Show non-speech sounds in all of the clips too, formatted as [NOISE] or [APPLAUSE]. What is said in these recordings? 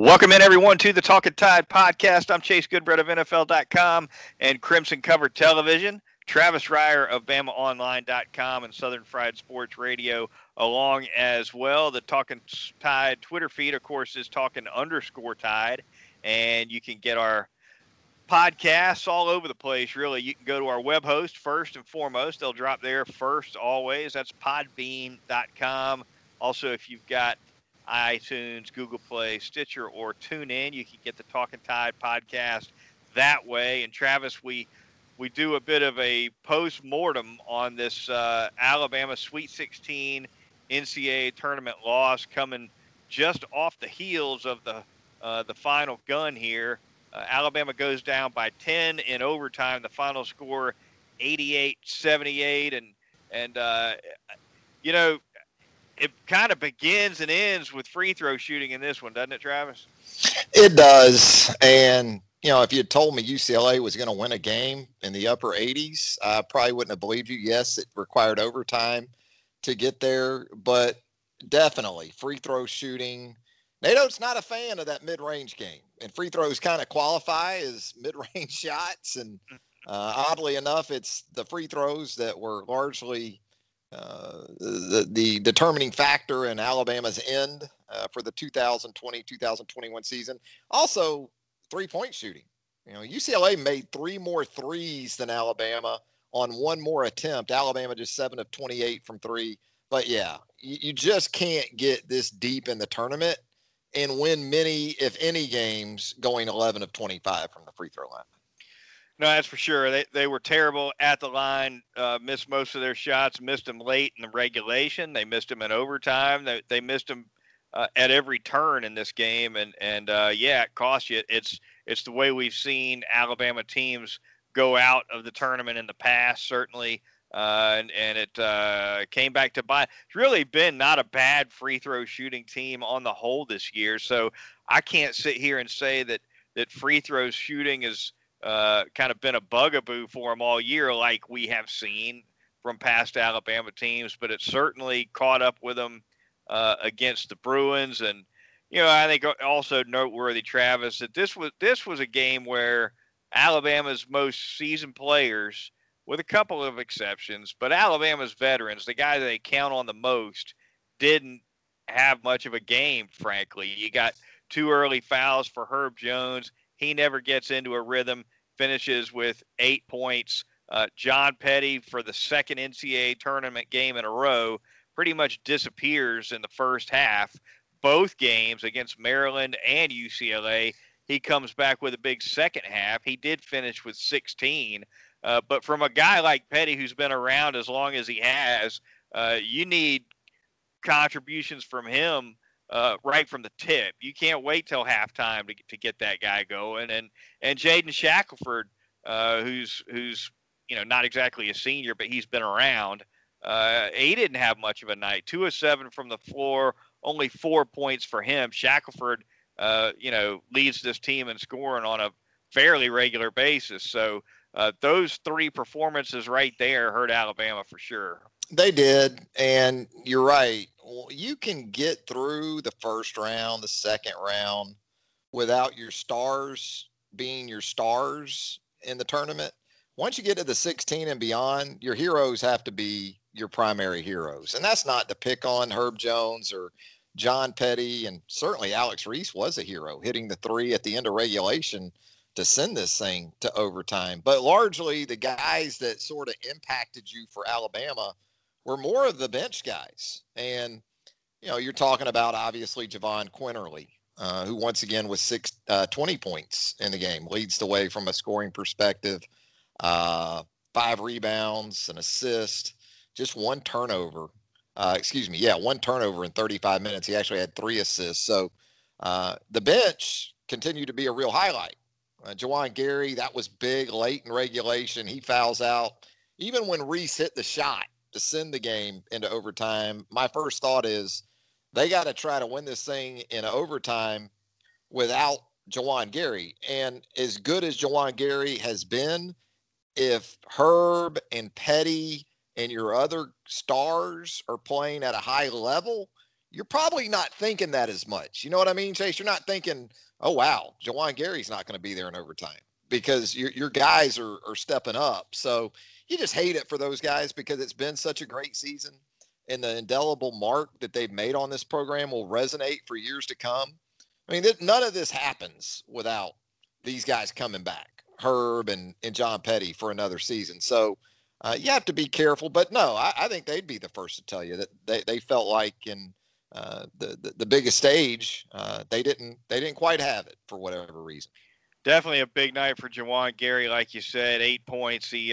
Welcome in, everyone, to the Talking Tide podcast. I'm Chase Goodbread of NFL.com and Crimson Cover Television. Travis Reier of BamaOnline.com and Southern Fried Sports Radio along as well. The Talking Tide Twitter feed, of course, is Talking underscore Tide. And you can get our podcasts all over the place, really. You can go to our web host first and foremost. They'll drop there first always. That's podbean.com. Also, if you've got iTunes, Google Play, Stitcher, or TuneIn. You can get the Talking Tide podcast that way. And Travis, we we do a bit of a post mortem on this uh, Alabama Sweet 16 NCAA tournament loss coming just off the heels of the uh, the final gun here. Uh, Alabama goes down by 10 in overtime. The final score 88-78 and and uh, you know it kind of begins and ends with free throw shooting in this one, doesn't it, Travis? It does. And, you know, if you had told me UCLA was going to win a game in the upper 80s, I probably wouldn't have believed you. Yes, it required overtime to get there, but definitely free throw shooting. Nate Oats' not a fan of that mid range game, and free throws kind of qualify as [LAUGHS] mid range shots. And uh, oddly enough, it's the free throws that were largely uh, the, the determining factor in Alabama's end uh, for the 2020-2021 season. Also, three-point shooting. You know, UCLA made three more threes than Alabama on one more attempt. Alabama just seven of 28 from three. But yeah, you, you just can't get this deep in the tournament and win many, if any, games going 11 of 25 from the free throw line. No, that's for sure. They they were terrible at the line. Uh, missed most of their shots. Missed them late in the regulation. They missed them in overtime. They they missed them uh, at every turn in this game. And and uh, yeah, it cost you. It's it's the way we've seen Alabama teams go out of the tournament in the past. Certainly. Uh, and, and it uh, came back to buy. It's really been not a bad free throw shooting team on the whole this year. So I can't sit here and say that that free throw shooting is uh, kind of been a bugaboo for them all year, like we have seen from past Alabama teams. But it certainly caught up with them uh, against the Bruins, and you know I think also noteworthy, Travis, that this was this was a game where Alabama's most seasoned players, with a couple of exceptions, but Alabama's veterans, the guys they count on the most, didn't have much of a game. Frankly, you got two early fouls for Herb Jones he never gets into a rhythm, finishes with eight points. Uh, John Petty, for the second NCAA tournament game in a row, pretty much disappears in the first half. Both games against Maryland and UCLA, he comes back with a big second half. He did finish with 16. Uh, but from a guy like Petty, who's been around as long as he has, uh, you need contributions from him uh, right from the tip. You can't wait till halftime to, to get that guy going. And and Jaden Shackelford, uh, who's who's you know not exactly a senior, but he's been around. Uh, he didn't have much of a night. Two of seven from the floor, only four points for him. Shackelford, uh, you know, leads this team in scoring on a fairly regular basis. So uh, those three performances right there hurt Alabama for sure. They did, and you're right. You can get through the first round, the second round, without your stars being your stars in the tournament. Once you get to the 16 and beyond, your heroes have to be your primary heroes, and that's not to pick on Herb Jones or John Petty, and certainly Alex Reese was a hero, hitting the three at the end of regulation to send this thing to overtime. But largely, the guys that sort of impacted you for Alabama were more of the bench guys. And, you know, you're talking about obviously Jahvon Quinerly, uh, who once again was six, uh, 20 points in the game, leads the way from a scoring perspective. Uh, five rebounds, an assist, just one turnover. Uh, excuse me, yeah, one turnover in 35 minutes. He actually had three assists. So uh, the bench continued to be a real highlight. Uh, Juwan Gary, that was big late in regulation. He fouls out. Even when Reese hit the shot, to send the game into overtime, my first thought is they got to try to win this thing in overtime without Juwan Gary. And as good as Juwan Gary has been, if Herb and Petty and your other stars are playing at a high level, you're probably not thinking that as much. You know what I mean, Chase? You're not thinking, oh wow, Juwan Gary's not going to be there in overtime because your your guys are are stepping up. So you just hate it for those guys because it's been such a great season and the indelible mark that they've made on this program will resonate for years to come. I mean, th- none of this happens without these guys coming back, Herb and, and John Petty for another season. So uh, you have to be careful. But no, I, I, think they'd be the first to tell you that they, they felt like in uh, the, the, the biggest stage, uh, they didn't they didn't quite have it for whatever reason. Definitely a big night for Juwan Gary, like you said, eight points. He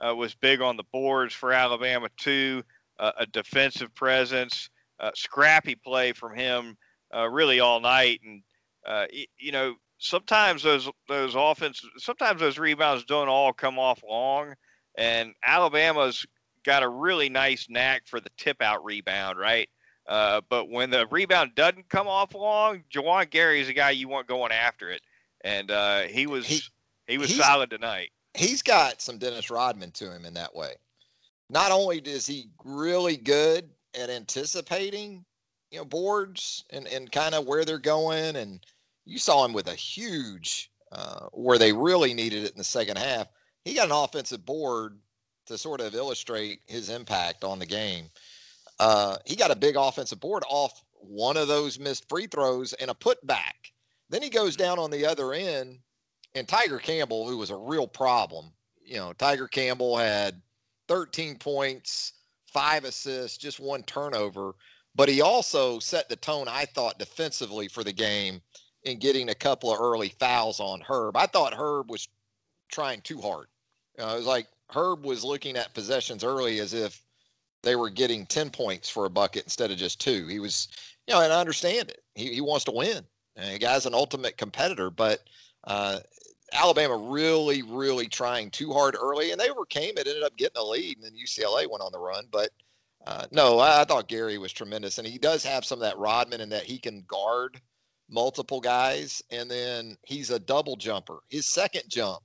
uh, uh, was big on the boards for Alabama too. Uh, a defensive presence, scrappy play from him really all night, and you know sometimes those those offense sometimes those rebounds don't all come off long and Alabama's got a really nice knack for the tip out rebound, right? Uh, but when the rebound doesn't come off long, Juwan Gary is the guy you want going after it, and uh, he was he, he was solid tonight. He's got some Dennis Rodman to him in that way. Not only is he really good at anticipating, you know, boards and and kind of where they're going, and you saw him with a huge uh, where they really needed it in the second half he got an offensive board to sort of illustrate his impact on the game. Uh, he got a big offensive board off one of those missed free throws and a putback. Then he goes down on the other end, and Tiger Campbell, who was a real problem, you know, Tiger Campbell had 13 points, five assists, just one turnover, but he also set the tone, I thought, defensively for the game in getting a couple of early fouls on Herb. I thought Herb was trying too hard. Uh, it was like Herb was looking at possessions early as if they were getting 10 points for a bucket instead of just two. He was, you know, and I understand it. He, he wants to win. And the guy's an ultimate competitor, but uh, Alabama really, really trying too hard early, and they overcame it. Ended up getting a lead, and then UCLA went on the run. But uh, no, I, I, thought Gary was tremendous, and he does have some of that Rodman in that he can guard multiple guys, and then he's a double jumper. His second jump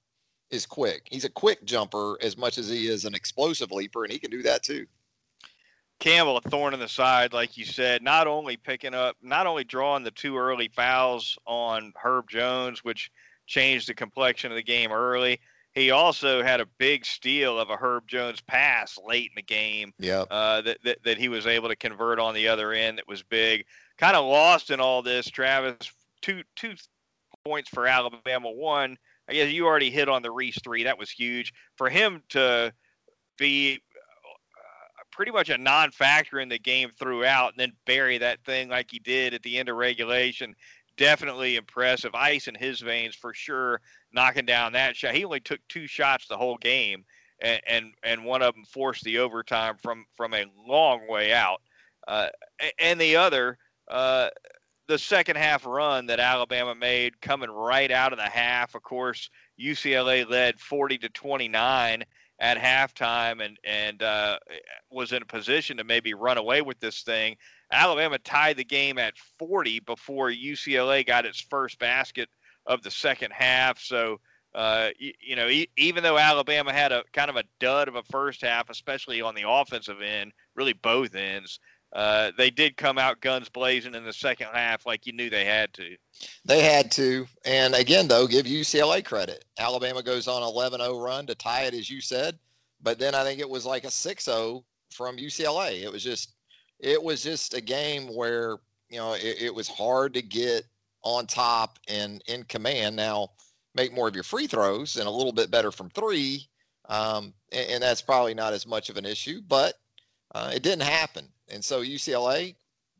is quick. He's a quick jumper as much as he is an explosive leaper, and he can do that too. Campbell, a thorn in the side, like you said, not only picking up, not only drawing the two early fouls on Herb Jones, which changed the complexion of the game early. He also had a big steal of a Herb Jones pass late in the game. Yeah. Uh, that, that that he was able to convert on the other end. That was big. Kind of lost in all this. Travis, two two points for Alabama. One I guess you already hit on the Reese three. That was huge for him to be uh, pretty much a non-factor in the game throughout, and then bury that thing like he did at the end of regulation. Definitely impressive. Ice in his veins for sure. Knocking down that shot. He only took two shots the whole game, and and, and one of them forced the overtime from from a long way out. Uh, and the other. Uh, the second half run that Alabama made coming right out of the half. Of course, UCLA led 40 to 29 at halftime and and uh, was in a position to maybe run away with this thing. Alabama tied the game at 40 before UCLA got its first basket of the second half. So. Uh, you, you know, e- even though Alabama had a kind of a dud of a first half, especially on the offensive end, really both ends, uh, they did come out guns blazing in the second half like you knew they had to. They had to. And again, though, give UCLA credit. Alabama goes on 11 0 run to tie it, as you said. But then I think it was like a 6 0 from UCLA. It was just, it was just a game where, you know, it, it was hard to get on top and in command. Now, make more of your free throws and a little bit better from three. Um, and, and, that's probably not as much of an issue, but uh, it didn't happen. And so UCLA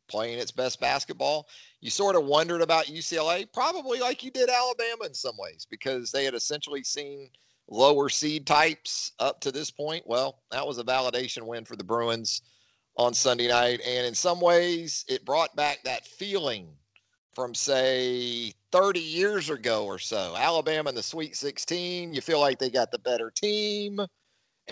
playing its best basketball. You sort of wondered about UCLA, probably like you did Alabama in some ways, because they had essentially seen lower seed types up to this point. Well, that was a validation win for the Bruins on Sunday night. And in some ways, it brought back that feeling from, say, 30 years ago or so. Alabama in the Sweet 16, you feel like they got the better team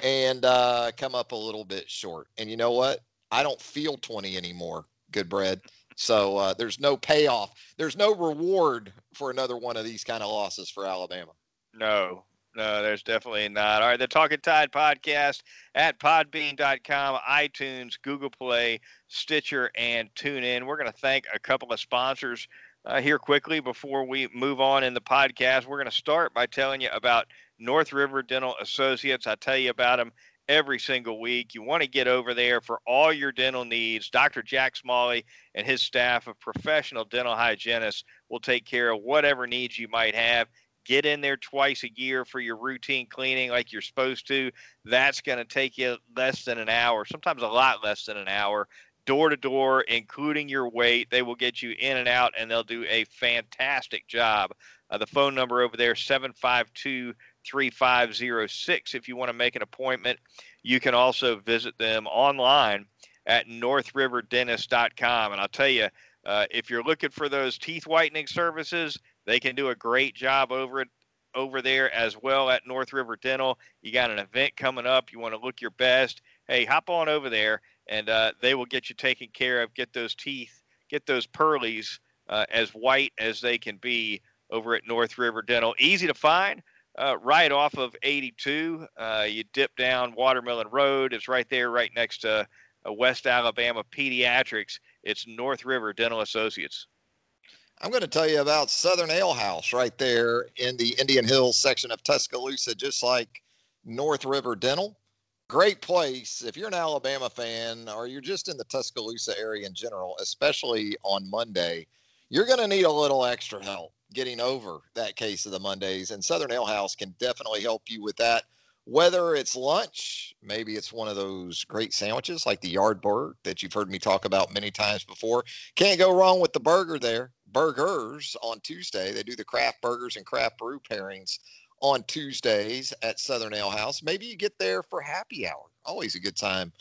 and uh, come up a little bit short. And you know what? I don't feel 20 anymore, Goodbread. So uh, there's no payoff. There's no reward for another one of these kind of losses for Alabama. No, No, there's definitely not. All right, the Talking Tide podcast at podbean.com, iTunes, Google Play, Stitcher, and TuneIn. We're going to thank a couple of sponsors uh, here quickly before we move on in the podcast. We're going to start by telling you about North River Dental Associates. I tell you about them every single week. You want to get over there for all your dental needs. Dr. Jack Smalley and his staff of professional dental hygienists will take care of whatever needs you might have get in there twice a year for your routine cleaning like you're supposed to. That's going to take you less than an hour, sometimes a lot less than an hour, door to door, including your wait. They will get you in and out, and they'll do a fantastic job. Uh, the phone number over there, 752 3506. If you want to make an appointment, you can also visit them online at northriverdentist.com. And I'll tell you, uh, if you're looking for those teeth whitening services, they can do a great job over it over there as well at North River Dental. You got an event coming up. You want to look your best. Hey, hop on over there, and uh, they will get you taken care of. Get those teeth, get those pearlies uh, as white as they can be over at North River Dental. Easy to find. Uh, right off of 82, uh, you dip down Watermelon Road. It's right there, right next to uh, West Alabama Pediatrics. It's North River Dental Associates. I'm going to tell you about Southern Ale House right there in the Indian Hills section of Tuscaloosa, just like North River Dental. Great place. If you're an Alabama fan or you're just in the Tuscaloosa area in general, especially on Monday, you're going to need a little extra help getting over that case of the Mondays. And Southern Ale House can definitely help you with that. Whether it's lunch, maybe it's one of those great sandwiches like the Yardbird that you've heard me talk about many times before. Can't go wrong with the burger there burgers on Tuesday. They do the craft burgers and craft brew pairings on Tuesdays at Southern Ale House. Maybe you get there for happy hour. Always a good time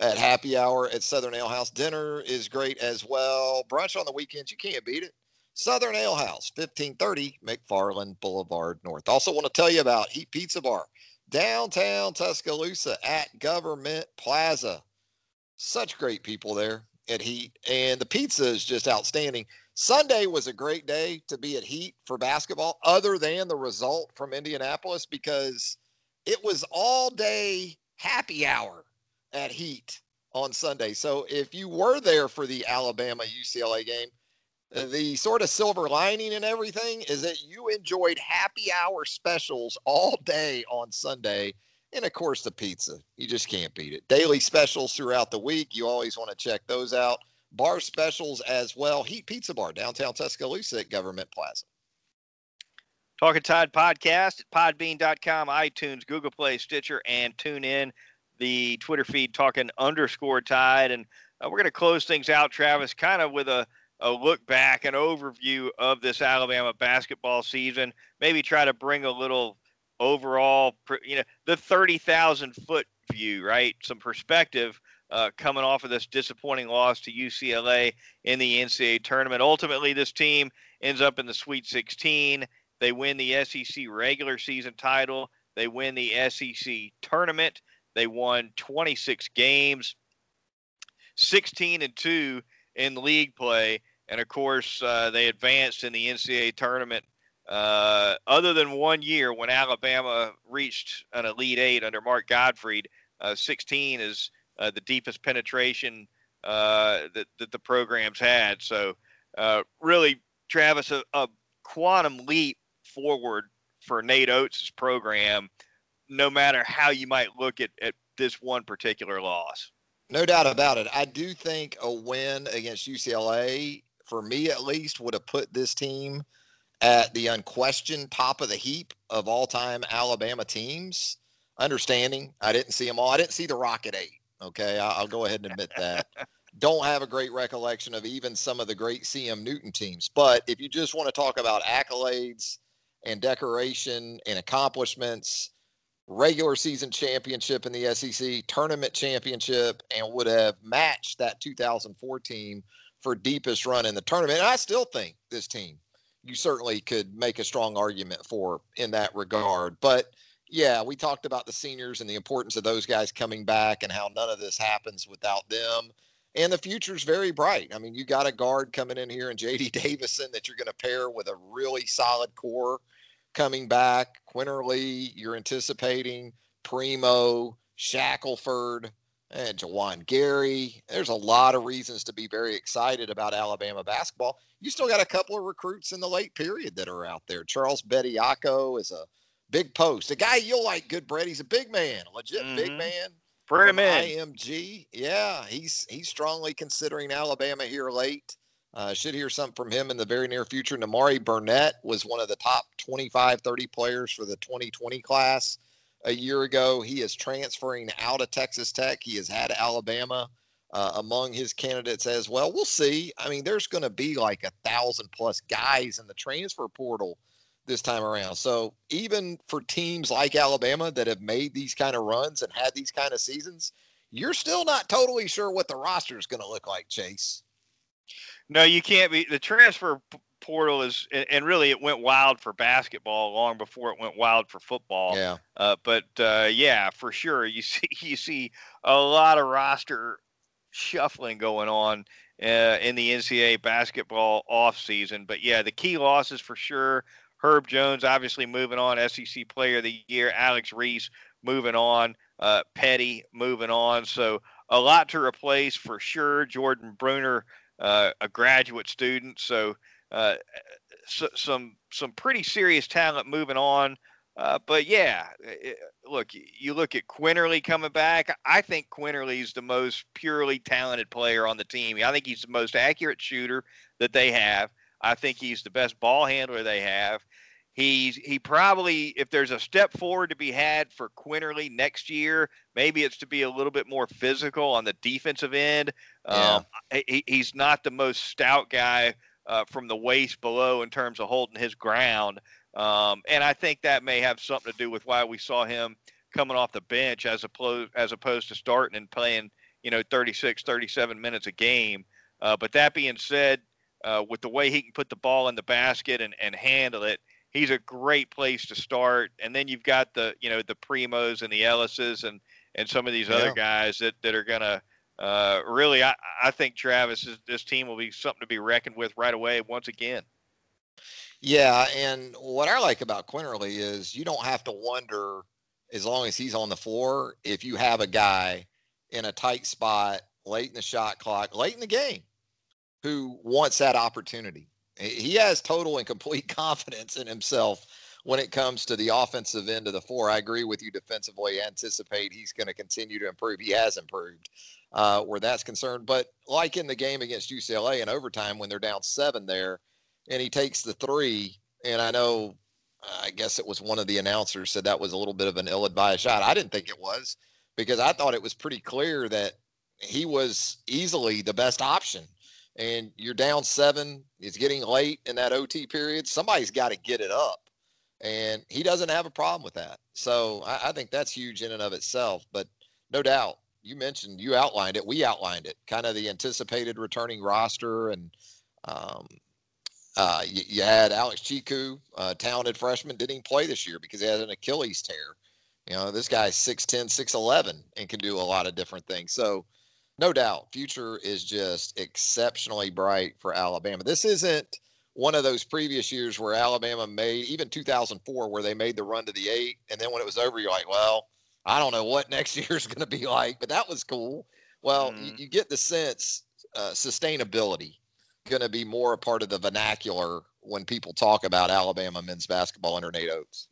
at happy hour at Southern Ale House. Dinner is great as well. Brunch on the weekends, you can't beat it. Southern Ale House, 1530 McFarland Boulevard North. Also want to tell you about Heat Pizza Bar, downtown Tuscaloosa at Government Plaza. Such great people there at Heat, and the pizza is just outstanding. Sunday was a great day to be at Heat for basketball, other than the result from Indianapolis, because it was all day happy hour at Heat on Sunday. So if you were there for the Alabama UCLA game, uh, the sort of silver lining and everything is that you enjoyed happy hour specials all day on Sunday. And of course, the pizza. You just can't beat it. Daily specials throughout the week. You always want to check those out bar specials as well. Heat Pizza Bar, downtown Tuscaloosa at Government Plaza. Talking Tide podcast at podbean.com, iTunes, Google Play, Stitcher, and tune in the Twitter feed talking underscore Tide. And uh, we're going to close things out, Travis, kind of with a, a look back, an overview of this Alabama basketball season. Maybe try to bring a little overall, you know, the 30,000 foot view, right? Some perspective uh, coming off of this disappointing loss to UCLA in the NCAA tournament. Ultimately, this team ends up in the Sweet 16. They win the SEC regular season title. They win the SEC tournament. They won 26 games, 16 and 2 in league play. And of course, uh, they advanced in the NCAA tournament. Uh, other than one year when Alabama reached an Elite Eight under Mark Gottfried, uh, 16 is uh, the deepest penetration uh, that, that the program's had. So, uh, really, Travis, a, a, quantum leap forward for Nate Oats' program, no matter how you might look at, at this one particular loss. No doubt about it. I do think a win against UCLA, for me at least, would have put this team at the unquestioned top of the heap of all time Alabama teams. Understanding, I didn't see them all. I didn't see the Rocket Eight. Okay, I'll, go ahead and admit that. Don't have a great recollection of even some of the great CM Newton teams. But if you just want to talk about accolades and decoration and accomplishments, regular season championship in the SEC, tournament championship, and would have matched that 2014 for deepest run in the tournament. And I still think this team, you certainly could make a strong argument for in that regard. But yeah, we talked about the seniors and the importance of those guys coming back and how none of this happens without them. And the future's very bright. I mean, you got a guard coming in here and JD [LAUGHS] Davison that you're going to pair with a really solid core coming back. Quinerly, you're anticipating Primo, Shackelford, and Juwan Gary. There's a lot of reasons to be very excited about Alabama basketball. You still got a couple of recruits in the late period that are out there. Charles Bediako is a big post. A guy you'll like, Goodbread. He's a big man, legit mm-hmm. big man. Him in. IMG. Yeah, he's he's strongly considering Alabama here late. Uh, should hear something from him in the very near future. Nimari Burnett was one of the top 25, 30 players for the 2020 class a year ago. He is transferring out of Texas Tech. He has had Alabama uh, among his candidates as well. We'll see. I mean, there's going to be like a thousand plus guys in the transfer portal this time around. So even for teams like Alabama that have made these kind of runs and had these kind of seasons, you're still not totally sure what the roster is going to look like, Chase. No, you can't be. The transfer portal is, and really, it went wild for basketball long before it went wild for football. Yeah. Uh, but uh, yeah, for sure, you [LAUGHS] see, you see a lot of roster shuffling going on uh, in the NCAA basketball off season. But yeah, the key losses for sure. Herb Jones obviously moving on, SEC Player of the Year. Alex Reese moving on. Uh, Petty moving on. So a lot to replace for sure. Jordan Bruner uh, a graduate student. So, uh, so, some some pretty serious talent moving on. Uh, but yeah, it, look, you look at Quinerly coming back. I think Quinerly is the most purely talented player on the team. I think he's the most accurate shooter that they have. I think he's the best ball handler they have. He's he probably if there's a step forward to be had for Quinerly next year, maybe it's to be a little bit more physical on the defensive end. Yeah. Um, he, he's not the most stout guy uh, from the waist below in terms of holding his ground, um, and I think that may have something to do with why we saw him coming off the bench as opposed as opposed to starting and playing you know 36, 37 minutes a game. Uh, but that being said, uh, with the way he can put the ball in the basket and, and handle it he's a great place to start. And then you've got the you know the Primos and the Ellises and and some of these yeah. other guys that that are gonna. Uh, really, I, I think Travis, this team will be something to be reckoned with right away once again. Yeah, and what I like about Quinerly is you don't have to wonder, as long as he's on the floor, if you have a guy in a tight spot late in the shot clock, late in the game, who wants that opportunity. He has total and complete [LAUGHS] confidence in himself when it comes to the offensive end of the four. I agree with you defensively. Anticipate he's going to continue to improve. He has improved uh, where that's concerned. But like in the game against UCLA in overtime when they're down seven there, and he takes the three, and I know, I guess it was one of the announcers said that was a little bit of an ill-advised shot. I didn't think it was because I thought it was pretty clear that he was easily the best option and you're down seven, it's getting late in that OT period, somebody's got to get it up. And he doesn't have a problem with that. So I, I, think that's huge in and of itself. But no doubt, you mentioned, you outlined it, we outlined it, kind of the anticipated returning roster. And um, uh, you, you, had Alex Tchikou, a talented freshman, didn't even play this year because he had an Achilles tear. You know, this guy's 6'10, 6'11 and can do a lot of different things. So, no doubt, future is just exceptionally bright for Alabama. This isn't one of those previous years where Alabama made, even 2004, where they made the run to the eight. And then when it was over, you're like, well, I don't know what [LAUGHS] next year is going to be like, but that was cool. Well, mm. you, you, get the sense uh, sustainability going to be more a part of the vernacular when people talk about Alabama men's basketball under Nate Oats.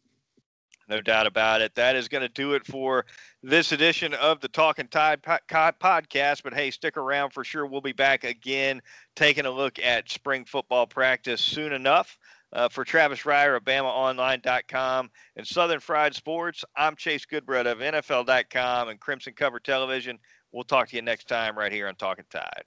No doubt about it. That is going to do it for this edition of the Talking Tide podcast. But hey, stick around for sure. We'll be back again taking a look at spring football practice soon enough. Uh, for Travis Reier of BamaOnline.com and Southern Fried Sports, I'm Chase Goodbread of NFL.com and Crimson Cover Television. We'll talk to you next time right here on Talking Tide.